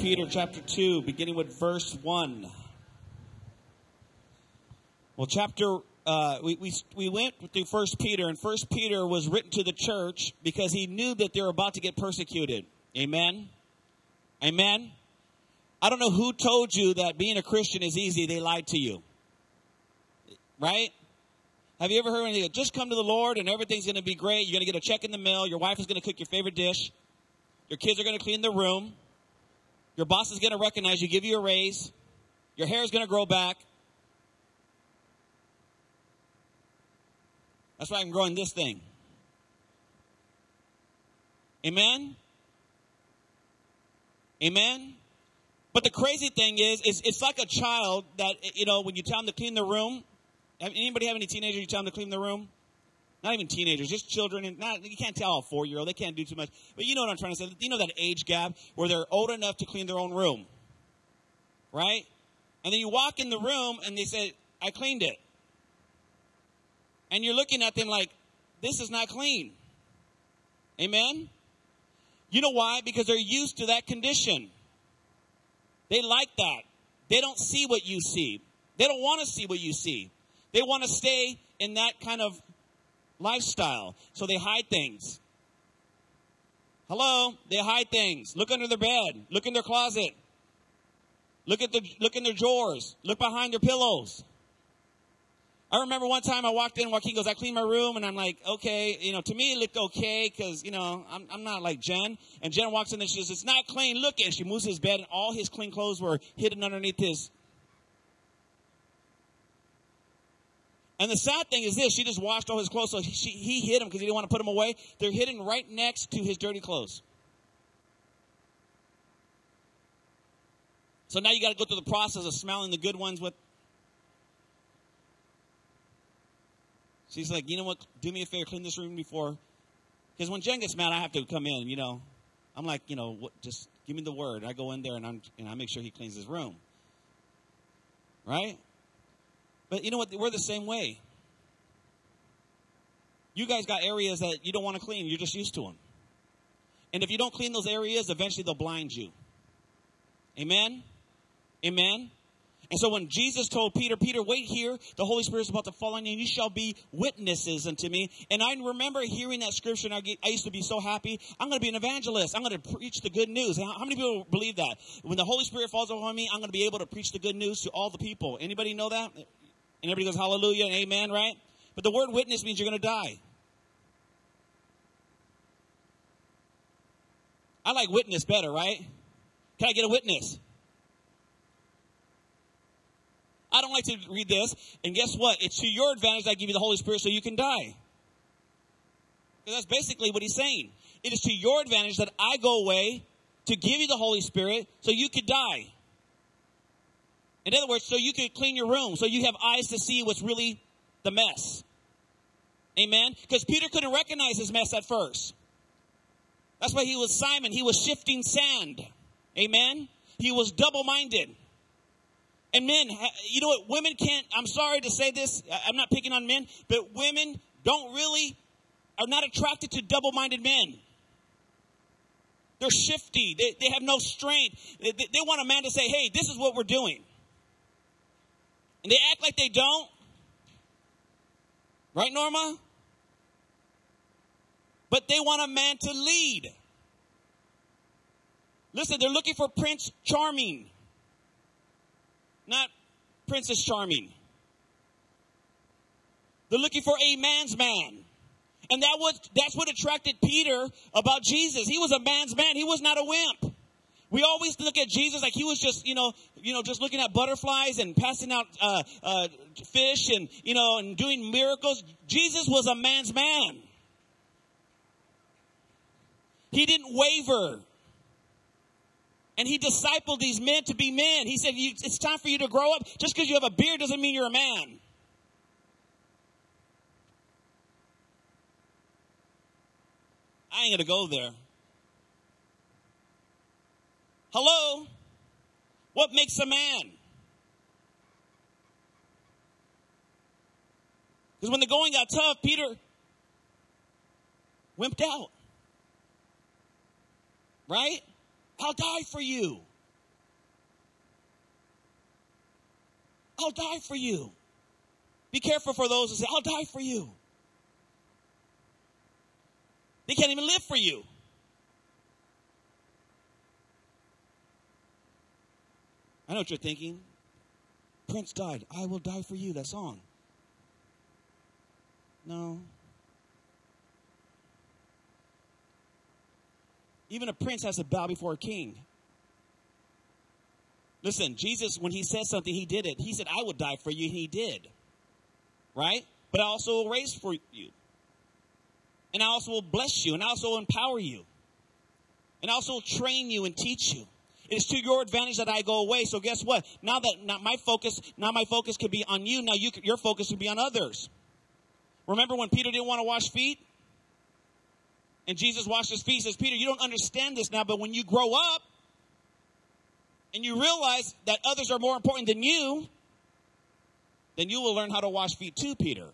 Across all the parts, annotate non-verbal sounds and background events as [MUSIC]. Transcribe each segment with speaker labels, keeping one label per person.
Speaker 1: Peter chapter 2, beginning with verse 1. Well, chapter uh, we, we, we went through First Peter, and First Peter was written to the church because he knew that they were about to get persecuted. Amen. Amen. I don't know who told you that being a Christian is easy. They lied to you. Right? Have you ever heard anything? Just come to the Lord and everything's going to be great. You're going to get a check in the mail. Your wife is going to cook your favorite dish. Your kids are going to clean the room. Your boss is going to recognize you, give you a raise. Your hair is going to grow back. That's why I'm growing this thing. Amen? Amen? But the crazy thing is, is it's like a child that, you know, when you tell them to clean the room, anybody have any teenagers you tell them to clean the room? Not even teenagers, just children. And not, you can't tell a four year old. They can't do too much. But you know what I'm trying to say. You know that age gap where they're old enough to clean their own room. Right? And then you walk in the room and they say, I cleaned it. And you're looking at them like, this is not clean. Amen? You know why? Because they're used to that condition. They like that. They don't see what you see. They don't want to see what you see. They want to stay in that kind of lifestyle. So they hide things. Hello? They hide things. Look under their bed. Look in their closet. Look at the look in their drawers. Look behind their pillows. I remember one time I walked in, Joaquin goes, I cleaned my room, and I'm like, okay, you know, to me it looked okay, because, you know, I'm, I'm not like Jen. And Jen walks in and she says, it's not clean, look. She moves his bed, and all his clean clothes were hidden underneath his And the sad thing is this: she just washed all his clothes, so she, he hid them because he didn't want to put them away. They're hidden right next to his dirty clothes. So now you got to go through the process of smelling the good ones with. She's like, you know what? Do me a favor, clean this room before, because when Jen gets mad, I have to come in. You know, I'm like, you know, what, just give me the word. I go in there and I'm and I make sure he cleans his room. Right? But you know what? We're the same way. You guys got areas that you don't want to clean, you're just used to them. And if you don't clean those areas, eventually they'll blind you. Amen? Amen? And so when Jesus told Peter, Peter, wait here, the Holy Spirit is about to fall on you, and you shall be witnesses unto me. And I remember hearing that scripture, and I, I used to be so happy. I'm going to be an evangelist. I'm going to preach the good news. How, how many people believe that? When the Holy Spirit falls upon me, I'm going to be able to preach the good news to all the people. Anybody know that? And everybody goes, hallelujah and amen, right? But the word witness means you're going to die. I like witness better, right? Can I get a witness? I don't like to read this. And guess what? It's to your advantage I give you the Holy Spirit so you can die. Because that's basically what he's saying. It is to your advantage that I go away to give you the Holy Spirit so you could die. In other words, so you could clean your room, so you have eyes to see what's really the mess. Amen? Because Peter couldn't recognize his mess at first. That's why he was Simon. He was shifting sand. Amen? He was double minded. And men, you know what? Women can't, I'm sorry to say this, I'm not picking on men, but women don't really, are not attracted to double minded men. They're shifty. They, they have no strength. They, they want a man to say, hey, this is what we're doing. And they act like they don't. Right, Norma? But they want a man to lead. Listen, they're looking for Prince Charming, not Princess Charming. They're looking for a man's man. And that was that's what attracted Peter about Jesus. He was a man's man. He was not a wimp. We always look at Jesus like he was just, you know, you know, just looking at butterflies and passing out uh, uh, fish and, you know, and doing miracles. Jesus was a man's man. He didn't waver. And he discipled these men to be men. He said, it's time for you to grow up. Just because you have a beard doesn't mean you're a man. I ain't going to go there. Hello? What makes a man? Because when the going got tough, Peter wimped out. Right? I'll die for you. I'll die for you. Be careful for those who say, I'll die for you. They can't even live for you. I know what you're thinking. Prince died. I will die for you, that song. No. Even a prince has to bow before a king. Listen, Jesus, when he said something, he did it. He said, I would die for you, and he did. Right? But I also will raise for you. And I also will bless you, and I also will empower you. And I also will train you and teach you. It is to your advantage that I go away. So guess what? Now that not my focus, now my focus could be on you. Now you, your focus could be on others. Remember when Peter didn't want to wash feet? And Jesus washed his feet. He says, Peter, you don't understand this now, but when you grow up and you realize that others are more important than you, then you will learn how to wash feet too, Peter.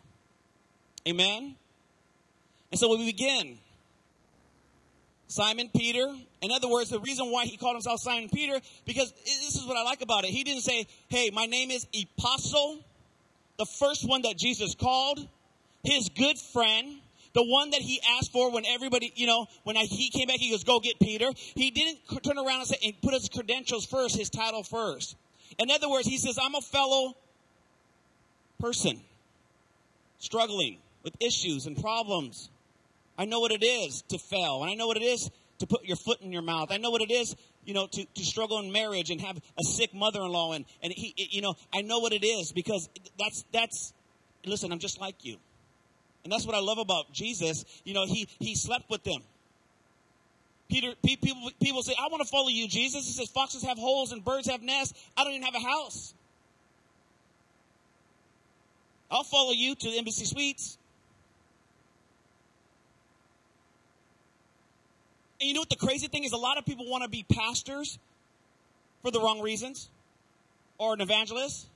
Speaker 1: Amen? And so we begin, Simon Peter, in other words, the reason why he called himself Simon Peter, because this is what I like about it. He didn't say, hey, my name is Apostle, the first one that Jesus called, his good friend, the one that he asked for when everybody, you know, when I, he came back, he goes, go get Peter. He didn't turn around and, say, and put his credentials first, his title first. In other words, he says, I'm a fellow person struggling with issues and problems. I know what it is to fail, and I know what it is to put your foot in your mouth. I know what it is, you know, to, to struggle in marriage and have a sick mother-in-law, and and he, you know, I know what it is because that's that's. Listen, I'm just like you, and that's what I love about Jesus. You know, he he slept with them. Peter, people, people say, I want to follow you, Jesus. He says, foxes have holes and birds have nests. I don't even have a house. I'll follow you to the Embassy Suites. And you know what the crazy thing is? A lot of people want to be pastors for the wrong reasons, or an evangelist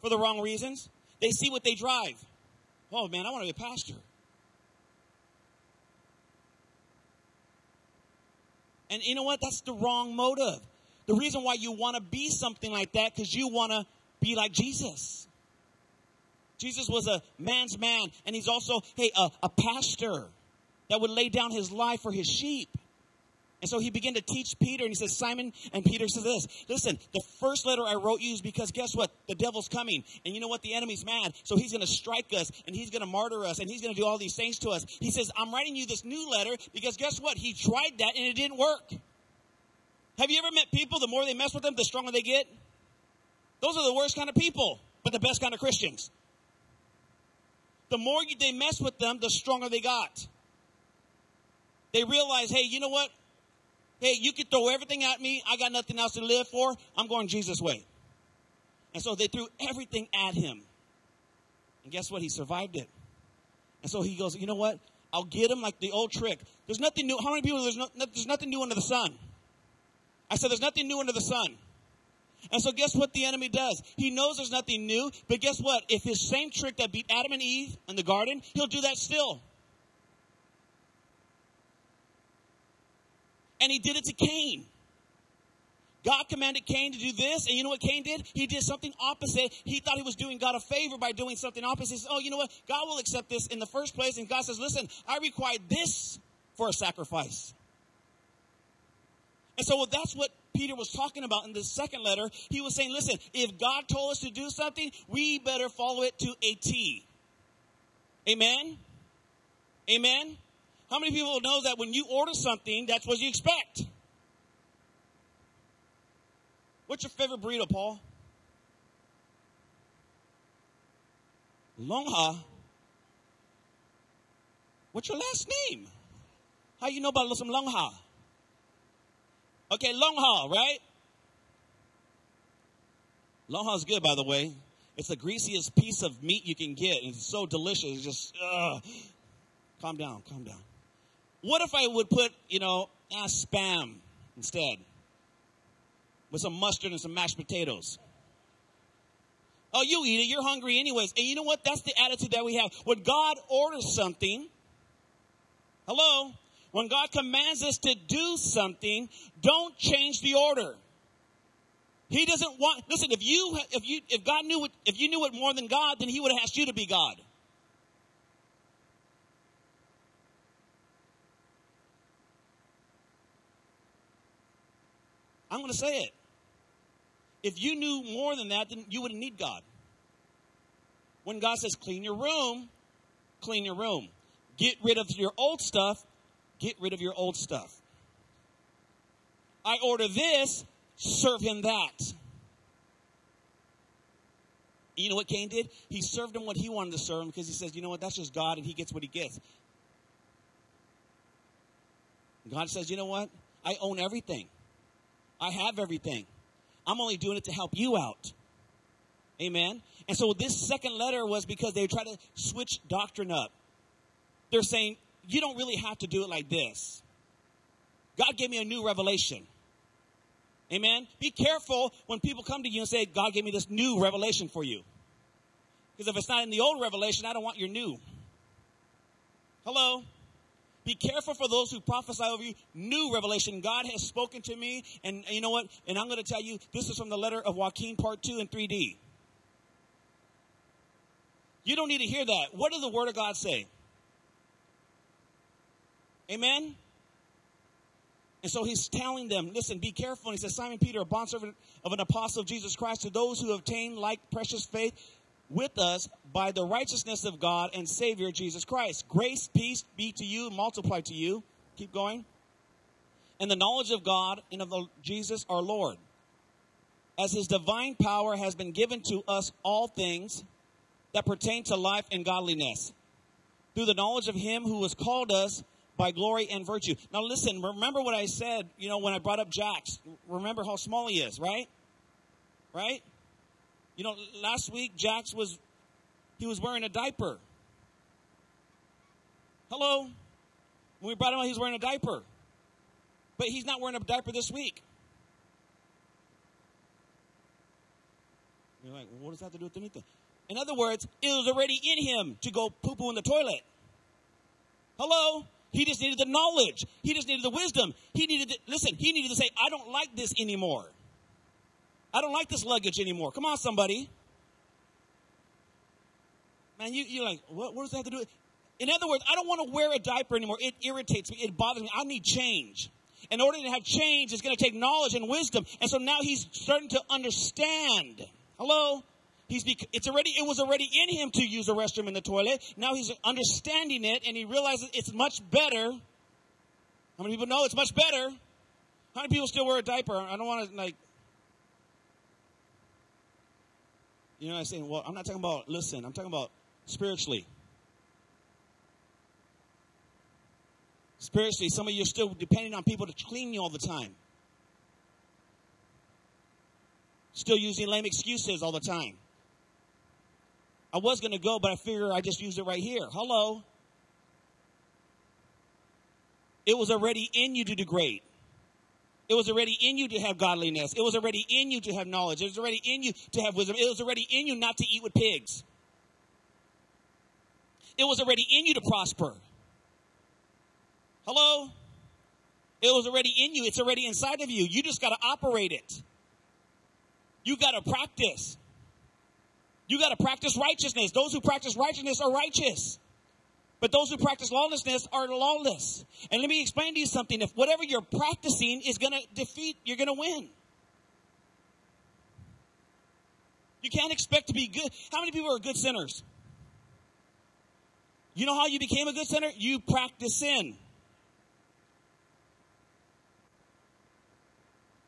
Speaker 1: for the wrong reasons. They see what they drive. Oh man, I want to be a pastor. And you know what? That's the wrong motive. The reason why you want to be something like that because you want to be like Jesus. Jesus was a man's man, and he's also, hey, a, a pastor that would lay down his life for his sheep. And so he began to teach Peter, and he says, Simon, and Peter says this Listen, the first letter I wrote you is because guess what? The devil's coming. And you know what? The enemy's mad. So he's going to strike us, and he's going to martyr us, and he's going to do all these things to us. He says, I'm writing you this new letter because guess what? He tried that, and it didn't work. Have you ever met people, the more they mess with them, the stronger they get? Those are the worst kind of people, but the best kind of Christians. The more they mess with them, the stronger they got. They realize, hey, you know what? Hey, you can throw everything at me. I got nothing else to live for. I'm going Jesus' way. And so they threw everything at him. And guess what? He survived it. And so he goes, you know what? I'll get him like the old trick. There's nothing new. How many people? There's, no, there's nothing new under the sun. I said, there's nothing new under the sun. And so guess what the enemy does? He knows there's nothing new, but guess what? If his same trick that beat Adam and Eve in the garden, he'll do that still. And he did it to Cain. God commanded Cain to do this, and you know what Cain did? He did something opposite. He thought he was doing God a favor by doing something opposite. He says, Oh, you know what? God will accept this in the first place. And God says, Listen, I require this for a sacrifice. And so well, that's what Peter was talking about in the second letter. He was saying, Listen, if God told us to do something, we better follow it to a T. Amen? Amen? How many people know that when you order something, that's what you expect? What's your favorite burrito, Paul? Longha. What's your last name? How you know about some Longha? Okay, Longha, right? Longha is good, by the way. It's the greasiest piece of meat you can get. and It's so delicious. It's just, uh, calm down, calm down. What if I would put, you know, ah, spam instead? With some mustard and some mashed potatoes. Oh, you eat it. You're hungry anyways. And you know what? That's the attitude that we have. When God orders something, hello? When God commands us to do something, don't change the order. He doesn't want, listen, if you, if you, if God knew it, if you knew it more than God, then he would have asked you to be God. I'm going to say it. If you knew more than that, then you wouldn't need God. When God says, clean your room, clean your room. Get rid of your old stuff, get rid of your old stuff. I order this, serve him that. You know what Cain did? He served him what he wanted to serve him because he says, you know what, that's just God and he gets what he gets. God says, you know what? I own everything. I have everything. I'm only doing it to help you out. Amen. And so this second letter was because they tried to switch doctrine up. They're saying, you don't really have to do it like this. God gave me a new revelation. Amen. Be careful when people come to you and say, God gave me this new revelation for you. Because if it's not in the old revelation, I don't want your new. Hello? Be careful for those who prophesy over you. New revelation. God has spoken to me. And you know what? And I'm going to tell you, this is from the letter of Joaquin, part 2 and 3D. You don't need to hear that. What does the Word of God say? Amen? And so he's telling them, listen, be careful. And he says, Simon Peter, a bondservant of an apostle of Jesus Christ, to those who obtain like precious faith with us by the righteousness of God and Savior Jesus Christ. Grace, peace be to you, multiply to you. Keep going. And the knowledge of God and of Jesus our Lord. As his divine power has been given to us all things that pertain to life and godliness. Through the knowledge of him who has called us by glory and virtue. Now listen, remember what I said, you know, when I brought up Jax. Remember how small he is, right? Right? You know, last week Jax was he was wearing a diaper. Hello? When we brought him out, he was wearing a diaper. But he's not wearing a diaper this week. You're like, well, what does that have to do with anything? In other words, it was already in him to go poo poo in the toilet. Hello? He just needed the knowledge. He just needed the wisdom. He needed to, listen, he needed to say, I don't like this anymore. I don't like this luggage anymore. Come on, somebody. Man, you, you're like, what, what does that have to do with? In other words, I don't want to wear a diaper anymore. It irritates me. It bothers me. I need change. In order to have change, it's going to take knowledge and wisdom. And so now he's starting to understand. Hello? He's it's already it was already in him to use a restroom in the toilet. Now he's understanding it and he realizes it's much better. How many people know it's much better? How many people still wear a diaper? I don't want to like You know what I'm saying? Well, I'm not talking about listen, I'm talking about spiritually. Spiritually, some of you are still depending on people to clean you all the time. Still using lame excuses all the time. I was going to go, but I figure I just use it right here. Hello. It was already in you to degrade. It was already in you to have godliness. It was already in you to have knowledge. It was already in you to have wisdom. It was already in you not to eat with pigs. It was already in you to prosper. Hello? It was already in you. It's already inside of you. You just got to operate it. You got to practice. You got to practice righteousness. Those who practice righteousness are righteous. But those who practice lawlessness are lawless. And let me explain to you something. If whatever you're practicing is going to defeat, you're going to win. You can't expect to be good. How many people are good sinners? You know how you became a good sinner? You practice sin.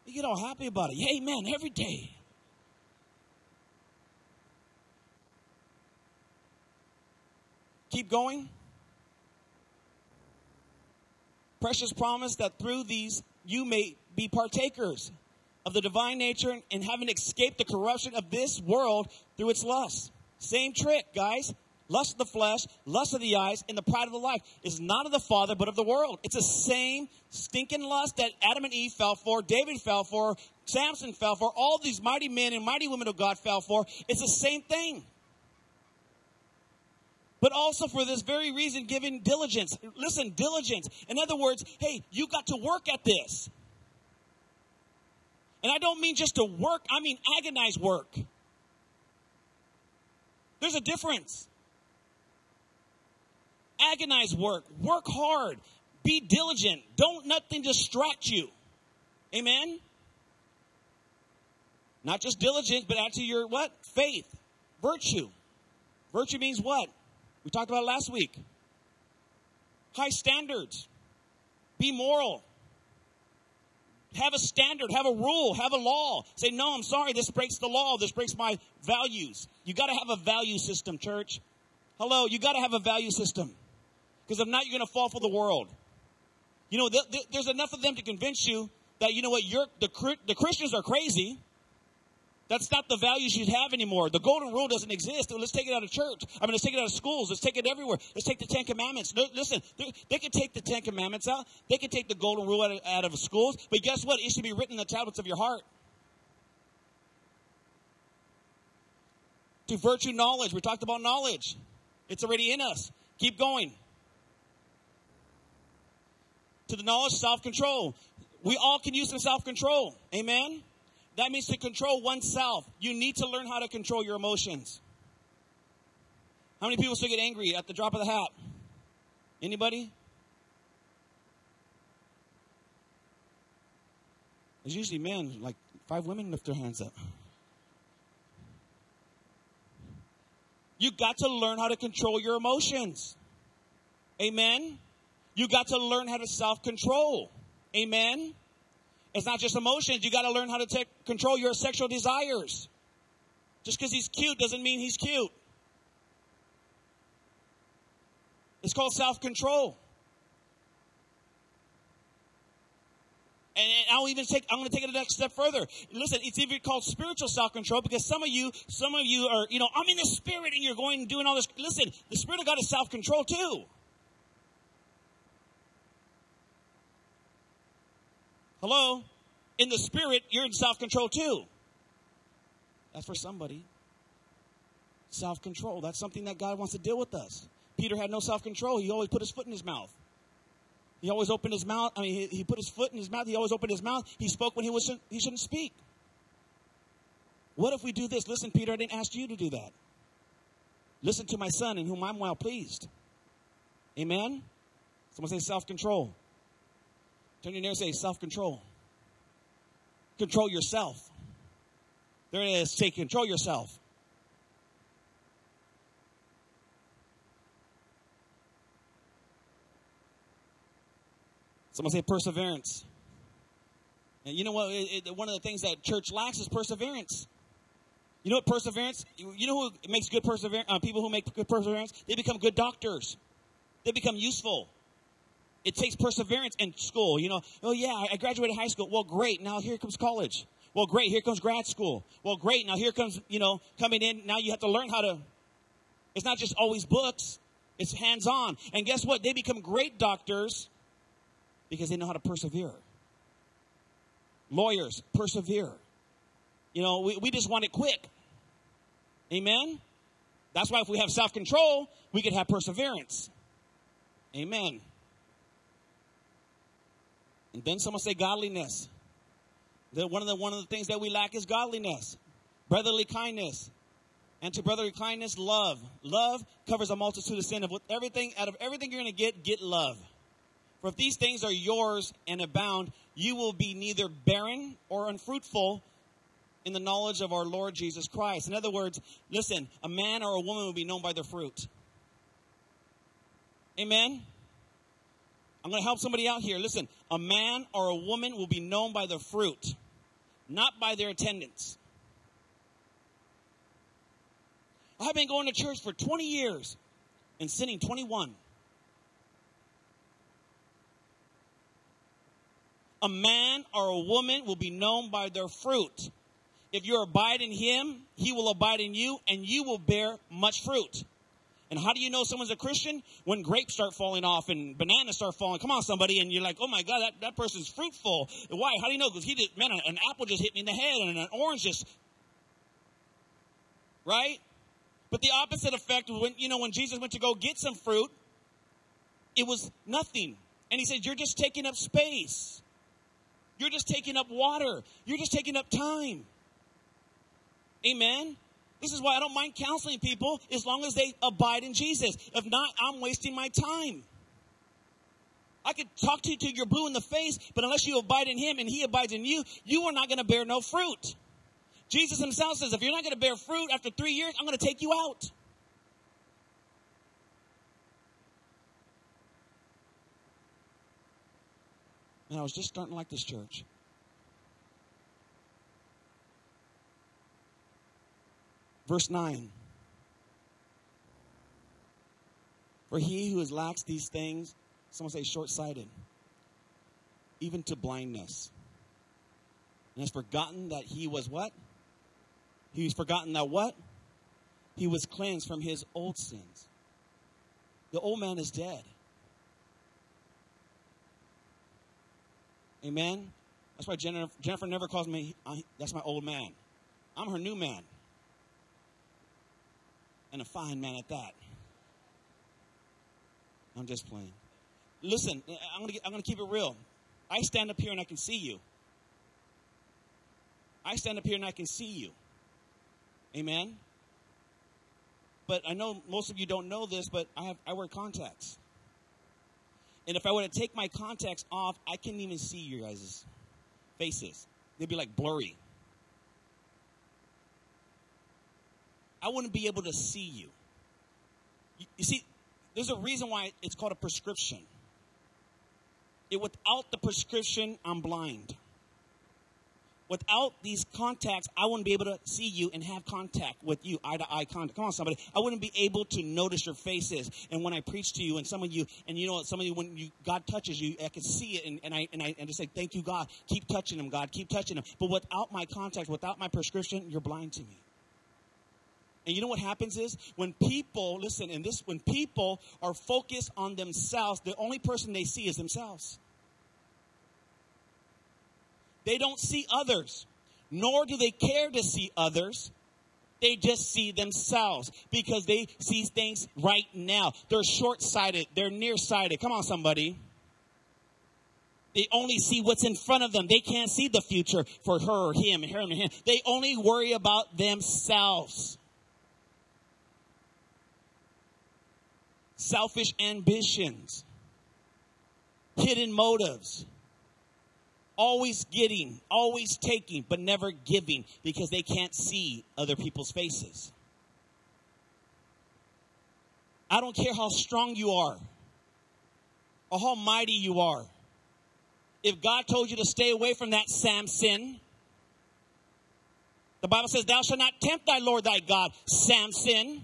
Speaker 1: You get all happy about it. Amen, every day. Keep going. Precious promise that through these you may be partakers of the divine nature and having escaped the corruption of this world through its lust. Same trick, guys. Lust of the flesh, lust of the eyes, and the pride of the life is not of the Father, but of the world. It's the same stinking lust that Adam and Eve fell for, David fell for, Samson fell for, all these mighty men and mighty women of God fell for. It's the same thing but also for this very reason, giving diligence. Listen, diligence. In other words, hey, you got to work at this. And I don't mean just to work, I mean agonize work. There's a difference. Agonize work, work hard, be diligent. Don't nothing distract you. Amen? Not just diligence, but add to your what? Faith. Virtue. Virtue means what? We talked about last week. High standards. Be moral. Have a standard, have a rule, have a law. Say, no, I'm sorry, this breaks the law, this breaks my values. You got to have a value system, church. Hello, you got to have a value system. Because if not, you're going to fall for the world. You know, th- th- there's enough of them to convince you that, you know what, you're, the, the Christians are crazy. That's not the values you have anymore. The golden rule doesn't exist. Let's take it out of church. I mean, let's take it out of schools. Let's take it everywhere. Let's take the Ten Commandments. No, listen, they, can take the Ten Commandments out. They can take the golden rule out of, out of schools. But guess what? It should be written in the tablets of your heart. To virtue knowledge. We talked about knowledge. It's already in us. Keep going. To the knowledge, self control. We all can use some self control. Amen? That means to control oneself. You need to learn how to control your emotions. How many people still get angry at the drop of the hat? Anybody? It's usually men, like five women lift their hands up. You got to learn how to control your emotions. Amen. You got to learn how to self control. Amen. It's not just emotions. You got to learn how to take control your sexual desires. Just because he's cute doesn't mean he's cute. It's called self control. And I'll even take, I'm going to take it a next step further. Listen, it's even called spiritual self-control because some of you, some of you are, you know, I'm in the spirit and you're going and doing all this. Listen, the spirit of God is self-control too. Hello? In the spirit, you're in self control too. That's for somebody. Self control. That's something that God wants to deal with us. Peter had no self control. He always put his foot in his mouth. He always opened his mouth. I mean, he, he, put his foot in his mouth. He always opened his mouth. He spoke when he, was, he shouldn't speak. What if we do this? Listen, Peter, I didn't ask you to do that. Listen to my son in whom I'm well pleased. Amen? Someone say self control. Turn your neighbor and say self control. Control yourself. There it is. Say control yourself. Someone say perseverance. And you know what? It, it, one of the things that church lacks is perseverance. You know what perseverance? You know who makes good perseverance? Uh, people who make good perseverance, they become good doctors. They become useful. It takes perseverance in school. You know, oh yeah, I graduated high school. Well, great. Now here comes college. Well, great. Here comes grad school. Well, great. Now here comes, you know, coming in. Now you have to learn how to. It's not just always books. It's hands on. And guess what? They become great doctors because they know how to persevere. Lawyers, persevere. You know, we, we just want it quick. Amen? That's why if we have self control, we could have perseverance. Amen. And then someone say godliness. One of the one of the things that we lack is godliness, brotherly kindness, and to brotherly kindness, love. Love covers a multitude of sin. Of everything out of everything you're going to get, get love. For if these things are yours and abound, you will be neither barren or unfruitful in the knowledge of our Lord Jesus Christ. In other words, listen, a man or a woman will be known by their fruit. Amen. I'm going to help somebody out here. Listen, a man or a woman will be known by their fruit, not by their attendance. I've been going to church for 20 years and sinning 21. A man or a woman will be known by their fruit. If you abide in him, he will abide in you, and you will bear much fruit. And how do you know someone's a Christian? When grapes start falling off and bananas start falling. Come on, somebody. And you're like, oh my God, that, that person's fruitful. Why? How do you know? Because he did, man, an apple just hit me in the head and an orange just, right? But the opposite effect, when, you know, when Jesus went to go get some fruit, it was nothing. And he said, you're just taking up space. You're just taking up water. You're just taking up time. Amen. This is why I don't mind counseling people as long as they abide in Jesus. If not, I'm wasting my time. I could talk to you till you're blue in the face, but unless you abide in Him and He abides in you, you are not going to bear no fruit. Jesus Himself says, if you're not going to bear fruit after three years, I'm going to take you out. And I was just starting to like this church. Verse 9. For he who has lacks these things, someone say short sighted, even to blindness, and has forgotten that he was what? He's forgotten that what? He was cleansed from his old sins. The old man is dead. Amen. That's why Jennifer, Jennifer never calls me, that's my old man. I'm her new man and a fine man at that. I'm just playing. Listen, I'm gonna, I'm gonna keep it real. I stand up here and I can see you. I stand up here and I can see you. Amen. But I know most of you don't know this, but I have I wear contacts. And if I were to take my contacts off, I couldn't even see your guys' faces. They'd be like blurry. I wouldn't be able to see you. You, you see, there's a reason why it's called a prescription. It, without the prescription, I'm blind. Without these contacts, I wouldn't be able to see you and have contact with you, eye to eye contact. Come on, somebody. I wouldn't be able to notice your faces. And when I preach to you, and some of you, and you know, some of you, when you, God touches you, I can see it, and, and I and I and just say, "Thank you, God. Keep touching them, God. Keep touching them. But without my contact, without my prescription, you're blind to me. And you know what happens is when people, listen, and this, when people are focused on themselves, the only person they see is themselves. They don't see others, nor do they care to see others. They just see themselves because they see things right now. They're short sighted, they're nearsighted. Come on, somebody. They only see what's in front of them. They can't see the future for her or him and him. They only worry about themselves. Selfish ambitions, hidden motives, always getting, always taking, but never giving because they can't see other people's faces. I don't care how strong you are or how mighty you are. If God told you to stay away from that Samson, the Bible says, Thou shalt not tempt thy Lord thy God, Samson.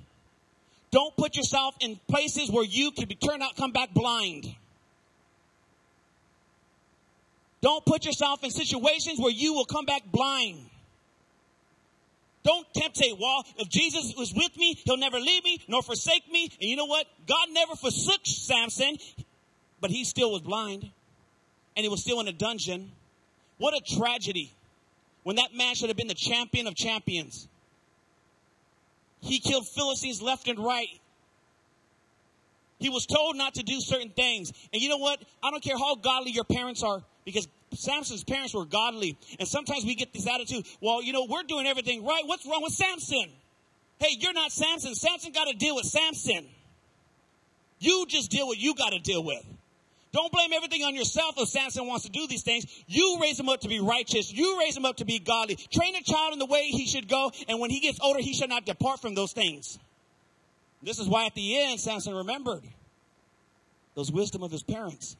Speaker 1: Don't put yourself in places where you could be turned out, come back blind. Don't put yourself in situations where you will come back blind. Don't tempt say, well, if Jesus was with me, he'll never leave me nor forsake me. And you know what? God never forsook Samson, but he still was blind. And he was still in a dungeon. What a tragedy. When that man should have been the champion of champions. He killed Philistines left and right. He was told not to do certain things. And you know what? I don't care how godly your parents are, because Samson's parents were godly. And sometimes we get this attitude, well, you know, we're doing everything right. What's wrong with Samson? Hey, you're not Samson. Samson got to deal with Samson. You just deal with you got to deal with. Don't blame everything on yourself if Samson wants to do these things. You raise him up to be righteous. You raise him up to be godly. Train a child in the way he should go, and when he gets older, he shall not depart from those things. This is why at the end, Samson remembered those wisdom of his parents.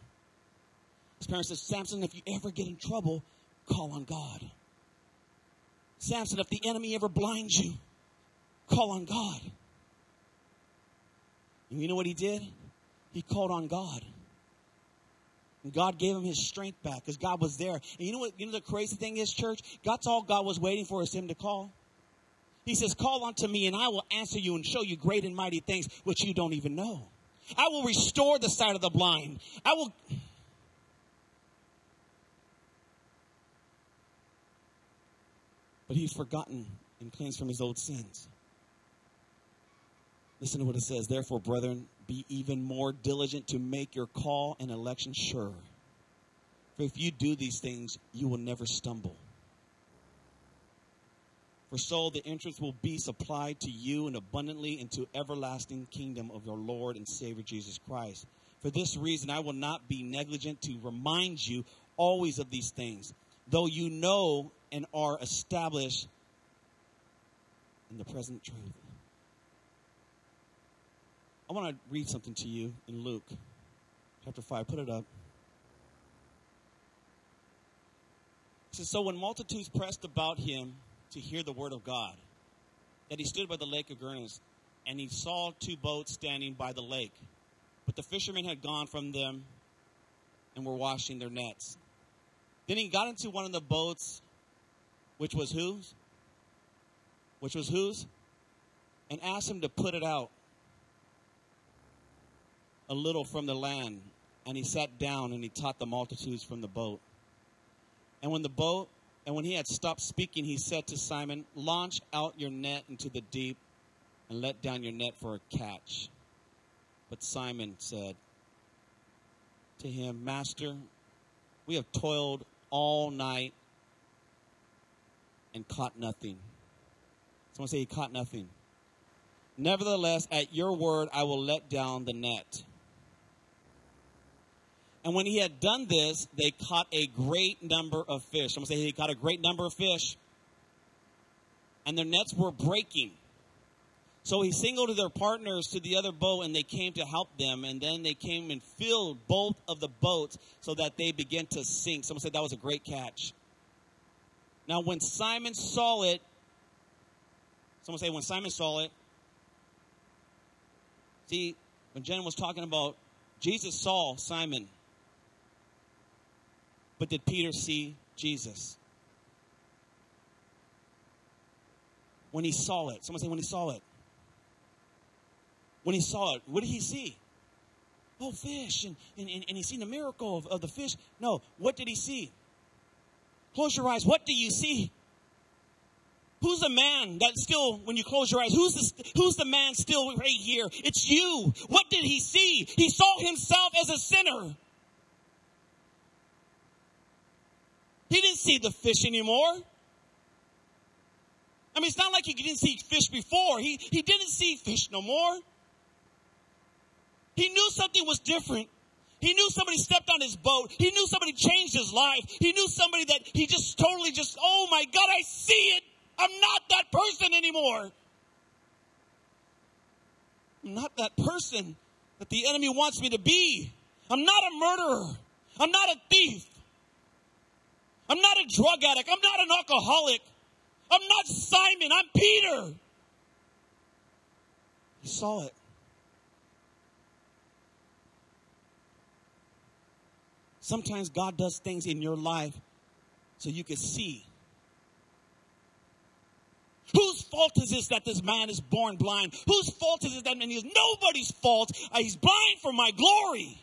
Speaker 1: His parents said, Samson, if you ever get in trouble, call on God. Samson, if the enemy ever blinds you, call on God. And you know what he did? He called on God. And God gave him his strength back because God was there. And you know what? You know the crazy thing is, church? That's all God was waiting for is him to call. He says, Call unto me, and I will answer you and show you great and mighty things which you don't even know. I will restore the sight of the blind. I will. [SIGHS] But he's forgotten and cleansed from his old sins. Listen to what it says. Therefore, brethren, be even more diligent to make your call and election sure. For if you do these things, you will never stumble. For so the entrance will be supplied to you and abundantly into everlasting kingdom of your Lord and Savior Jesus Christ. For this reason, I will not be negligent to remind you always of these things, though you know and are established in the present truth. I want to read something to you in Luke chapter 5. Put it up. It says, So when multitudes pressed about him to hear the word of God, that he stood by the lake of Gennesaret, and he saw two boats standing by the lake. But the fishermen had gone from them and were washing their nets. Then he got into one of the boats, which was whose? Which was whose? And asked him to put it out a little from the land. And he sat down and he taught the multitudes from the boat. And when the boat, and when he had stopped speaking, he said to Simon, Launch out your net into the deep and let down your net for a catch. But Simon said to him, Master, we have toiled all night and caught nothing. Someone say he caught nothing. Nevertheless, at your word, I will let down the net. And when he had done this, they caught a great number of fish. I'm going to say he caught a great number of fish. And their nets were breaking. So he signaled to their partners to the other boat, and they came to help them. And then they came and filled both of the boats so that they began to sink. Someone said that was a great catch. Now, when Simon saw it, someone say, when Simon saw it, see, when Jen was talking about Jesus saw Simon, but did Peter see Jesus? When he saw it, someone say, when he saw it when he saw it, what did he see? Oh, fish. And, and, and he seen the miracle of, of the fish. No, what did he see? Close your eyes. What do you see? Who's the man that still, when you close your eyes, who's the, who's the man still right here? It's you. What did he see? He saw himself as a sinner. He didn't see the fish anymore. I mean, it's not like he didn't see fish before. He, he didn't see fish no more. He knew something was different. He knew somebody stepped on his boat. He knew somebody changed his life. He knew somebody that he just totally just, oh my God, I see it. I'm not that person anymore. I'm not that person that the enemy wants me to be. I'm not a murderer. I'm not a thief. I'm not a drug addict. I'm not an alcoholic. I'm not Simon. I'm Peter. He saw it. Sometimes God does things in your life so you can see. Whose fault is this that this man is born blind? Whose fault is it that man is nobody's fault? Uh, he's blind for my glory.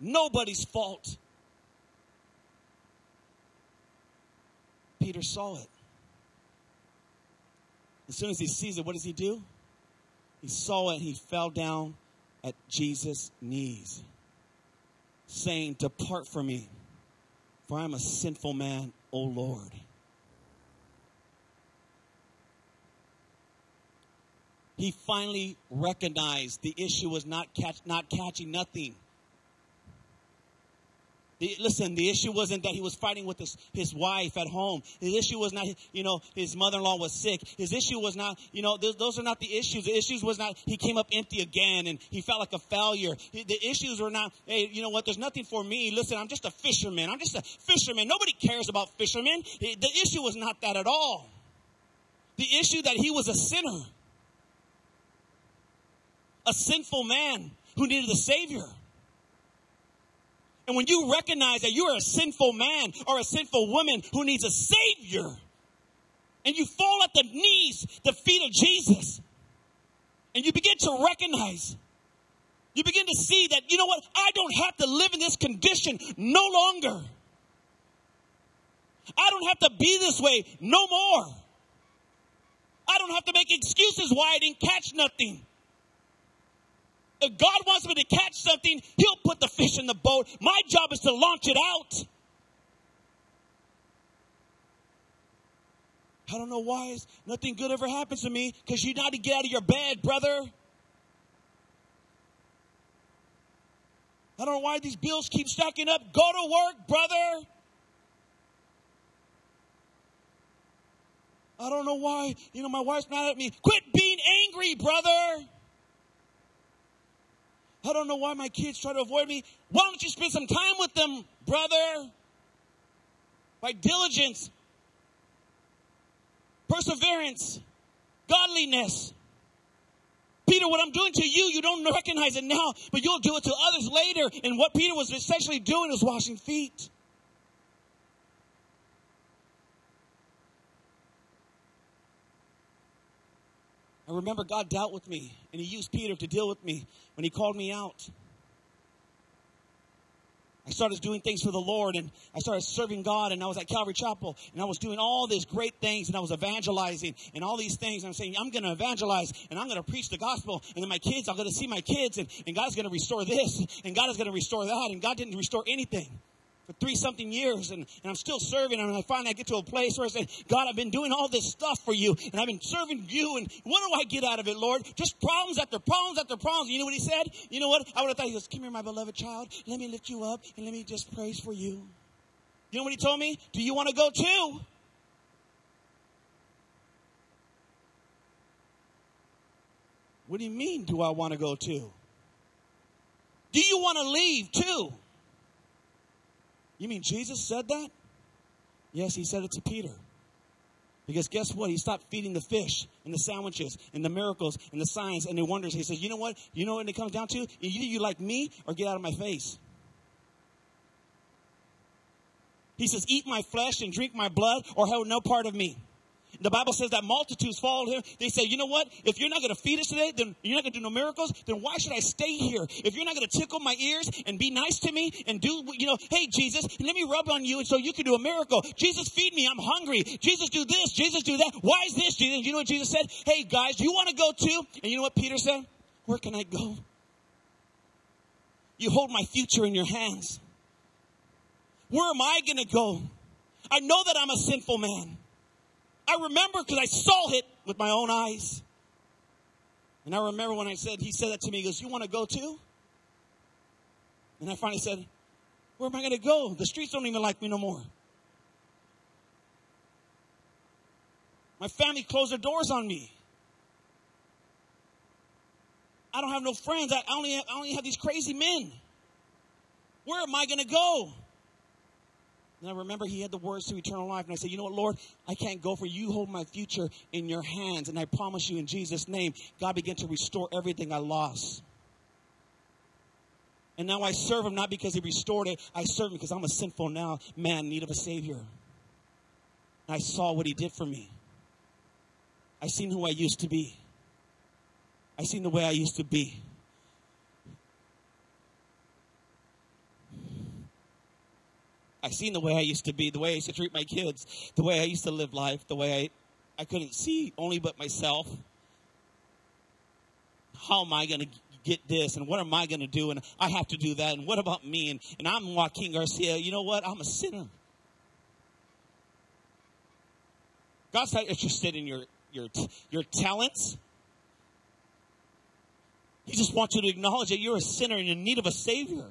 Speaker 1: Nobody's fault. Peter saw it. As soon as he sees it, what does he do? He saw it, he fell down at Jesus' knees, saying, Depart from me, for I am a sinful man, O Lord. He finally recognized the issue was not catch, not catching nothing. The, listen, the issue wasn't that he was fighting with his, his wife at home. The issue was not, you know, his mother-in-law was sick. His issue was not, you know, those, those are not the issues. The issues was not he came up empty again and he felt like a failure. The issues were not, hey, you know what, there's nothing for me. Listen, I'm just a fisherman. I'm just a fisherman. Nobody cares about fishermen. The issue was not that at all. The issue that he was a sinner. A sinful man who needed a savior. And when you recognize that you are a sinful man or a sinful woman who needs a savior, and you fall at the knees, the feet of Jesus, and you begin to recognize, you begin to see that, you know what, I don't have to live in this condition no longer. I don't have to be this way no more. I don't have to make excuses why I didn't catch nothing. If God wants me to catch something, He'll put the fish in the boat. My job is to launch it out. I don't know why nothing good ever happens to me because you need to get out of your bed, brother. I don't know why these bills keep stacking up. Go to work, brother. I don't know why. You know, my wife's mad at me. Quit being angry, brother. I don't know why my kids try to avoid me. Why don't you spend some time with them, brother? By diligence, perseverance, godliness. Peter, what I'm doing to you, you don't recognize it now, but you'll do it to others later. And what Peter was essentially doing was washing feet. I remember God dealt with me, and He used Peter to deal with me when He called me out. I started doing things for the Lord and I started serving God and I was at Calvary Chapel and I was doing all these great things and I was evangelizing and all these things. I'm saying, I'm going to evangelize and I'm going to preach the gospel and then my kids, I'm going to see my kids and, and God's going to restore this and God is going to restore that and God didn't restore anything for three something years and, and I'm still serving and I finally get to a place where I say, God, I've been doing all this stuff for you and I've been serving you and what do I get out of it, Lord? Just problems after problems after problems. You know what he said? You know what? I would have thought he goes, come here, my beloved child. Let me lift you up and let me just praise for you. You know what he told me? Do you want to go too? What do you mean, do I want to go too? Do you want to leave too? You mean Jesus said that? Yes, he said it to Peter. Because guess what? He stopped feeding the fish and the sandwiches and the miracles and the signs and the wonders. He says, You know what? You know what it comes down to? Either you like me or get out of my face. He says, Eat my flesh and drink my blood or have no part of me. The Bible says that multitudes followed him. They say, you know what? If you're not going to feed us today, then you're not going to do no miracles, then why should I stay here? If you're not going to tickle my ears and be nice to me and do, you know, hey, Jesus, let me rub on you so you can do a miracle. Jesus, feed me. I'm hungry. Jesus, do this. Jesus, do that. Why is this, Jesus? You know what Jesus said? Hey, guys, do you want to go too? And you know what Peter said? Where can I go? You hold my future in your hands. Where am I going to go? I know that I'm a sinful man. I remember because I saw it with my own eyes. And I remember when I said, he said that to me, he goes, You want to go too? And I finally said, Where am I going to go? The streets don't even like me no more. My family closed their doors on me. I don't have no friends. I only have, I only have these crazy men. Where am I going to go? And I remember he had the words to eternal life. And I said, You know what, Lord? I can't go for you. Hold my future in your hands. And I promise you in Jesus' name, God began to restore everything I lost. And now I serve him not because he restored it. I serve him because I'm a sinful now man in need of a savior. And I saw what he did for me. I seen who I used to be. I seen the way I used to be. I seen the way I used to be, the way I used to treat my kids, the way I used to live life, the way I, I couldn't see only but myself. How am I going to get this? And what am I going to do? And I have to do that. And what about me? And, and I'm Joaquin Garcia. You know what? I'm a sinner. God's not interested in your, your, your talents. He just wants you to acknowledge that you're a sinner and in need of a Savior.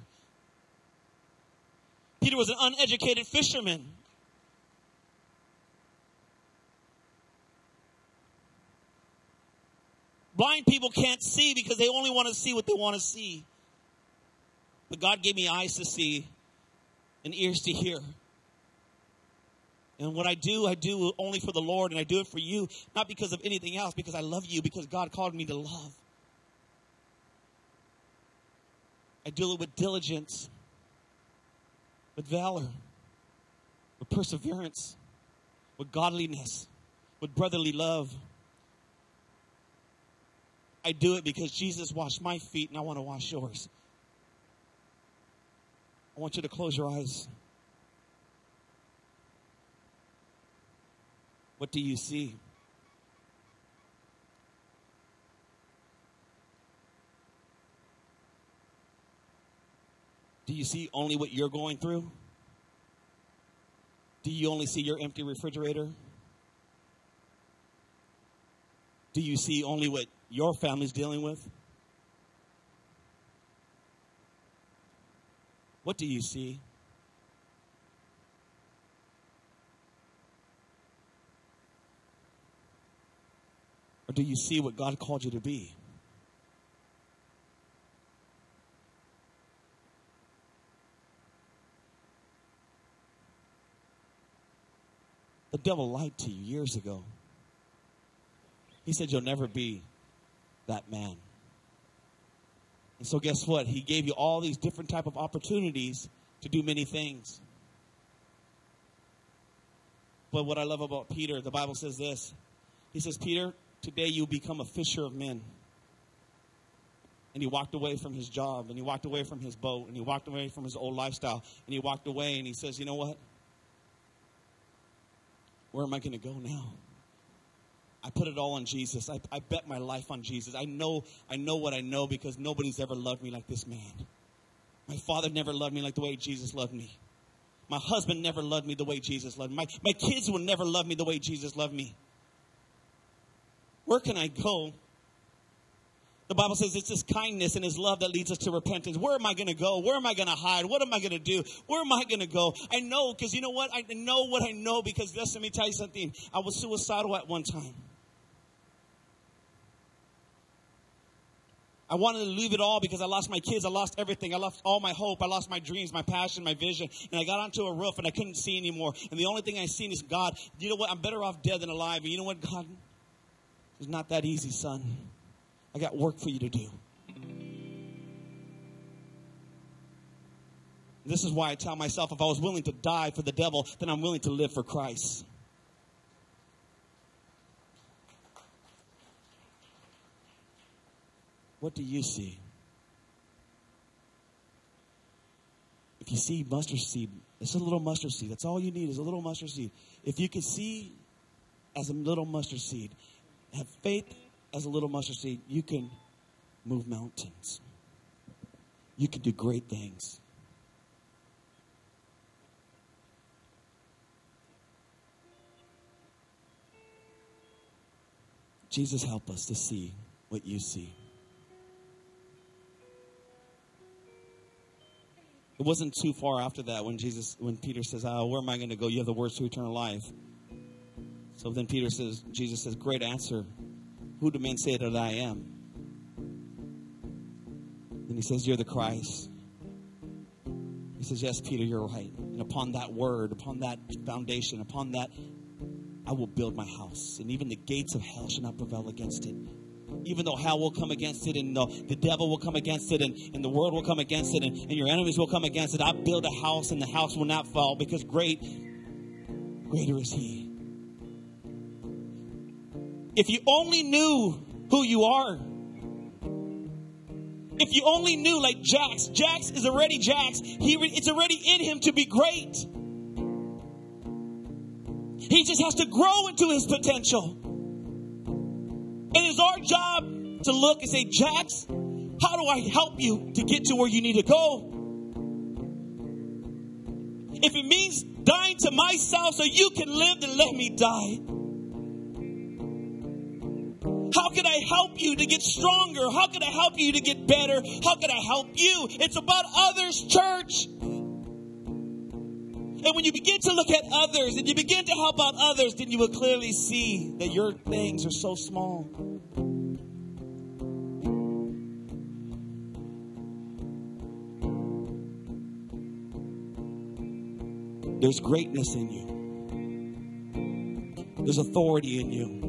Speaker 1: Peter was an uneducated fisherman. Blind people can't see because they only want to see what they want to see. But God gave me eyes to see and ears to hear. And what I do, I do only for the Lord, and I do it for you, not because of anything else, because I love you, because God called me to love. I do it with diligence with valor, with perseverance, with godliness, with brotherly love. I do it because Jesus washed my feet and I want to wash yours. I want you to close your eyes. What do you see? Do you see only what you're going through? Do you only see your empty refrigerator? Do you see only what your family's dealing with? What do you see? Or do you see what God called you to be? The devil lied to you years ago. He said, You'll never be that man. And so guess what? He gave you all these different type of opportunities to do many things. But what I love about Peter, the Bible says this. He says, Peter, today you become a fisher of men. And he walked away from his job, and he walked away from his boat, and he walked away from his old lifestyle, and he walked away and he says, You know what? Where am I going to go now? I put it all on Jesus. I, I bet my life on Jesus. I know, I know what I know because nobody's ever loved me like this man. My father never loved me like the way Jesus loved me. My husband never loved me the way Jesus loved me. My, my kids will never love me the way Jesus loved me. Where can I go? The Bible says it's his kindness and his love that leads us to repentance. Where am I going to go? Where am I going to hide? What am I going to do? Where am I going to go? I know because you know what? I know what I know because just let me tell you something. I was suicidal at one time. I wanted to leave it all because I lost my kids. I lost everything. I lost all my hope. I lost my dreams, my passion, my vision. And I got onto a roof and I couldn't see anymore. And the only thing I seen is God. You know what? I'm better off dead than alive. And you know what, God? It's not that easy, son. I got work for you to do. This is why I tell myself if I was willing to die for the devil, then I'm willing to live for Christ. What do you see? If you see mustard seed, it's a little mustard seed. That's all you need is a little mustard seed. If you can see as a little mustard seed, have faith as a little mustard seed, you can move mountains. You can do great things. Jesus, help us to see what you see. It wasn't too far after that when Jesus, when Peter says, "Oh, where am I going to go? You have the words to eternal life." So then Peter says, Jesus says, "Great answer. Who do men say that I am?" And he says, "You're the Christ." He says, "Yes, Peter, you're right." And upon that word, upon that foundation, upon that, I will build my house, and even the gates of hell shall not prevail against it even though hell will come against it and the, the devil will come against it and, and the world will come against it and, and your enemies will come against it, I build a house and the house will not fall because great, greater is he. If you only knew who you are, if you only knew like Jax, Jax is already Jax. He, it's already in him to be great. He just has to grow into his potential. And it's our job to look and say, Jax, how do I help you to get to where you need to go? If it means dying to myself so you can live, then let me die. How can I help you to get stronger? How can I help you to get better? How can I help you? It's about others, church. And when you begin to look at others and you begin to help out others, then you will clearly see that your things are so small. There's greatness in you. There's authority in you.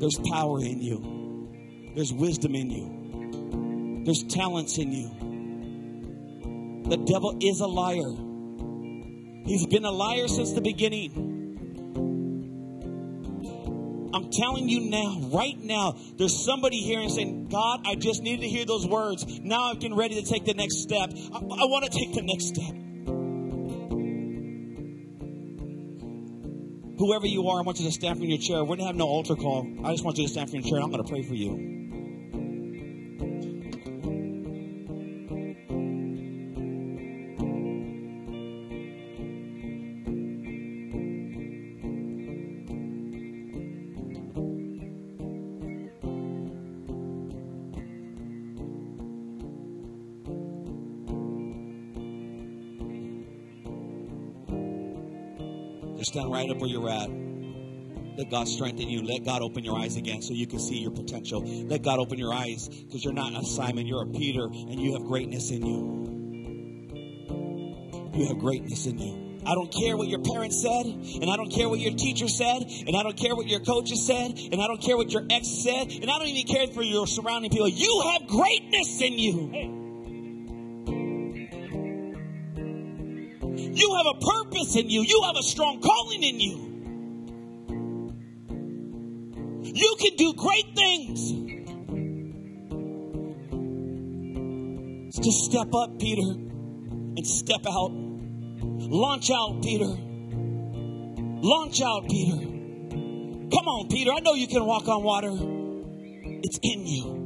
Speaker 1: There's power in you. There's wisdom in you. There's talents in you. The devil is a liar. He's been a liar since the beginning. I'm telling you now, right now, there's somebody here and saying, God, I just needed to hear those words. Now I'm getting ready to take the next step. I, I want to take the next step. Whoever you are, I want you to stand from your chair. We're going to have no altar call. I just want you to stand from your chair. I'm going to pray for you. Just stand right up where you're at. Let God strengthen you. Let God open your eyes again so you can see your potential. Let God open your eyes because you're not a Simon, you're a Peter, and you have greatness in you. You have greatness in you. I don't care what your parents said, and I don't care what your teacher said, and I don't care what your coaches said, and I don't care what your ex said, and I don't even care for your surrounding people. You have greatness in you. Purpose in you. You have a strong calling in you. You can do great things. Just step up, Peter, and step out. Launch out, Peter. Launch out, Peter. Come on, Peter. I know you can walk on water. It's in you.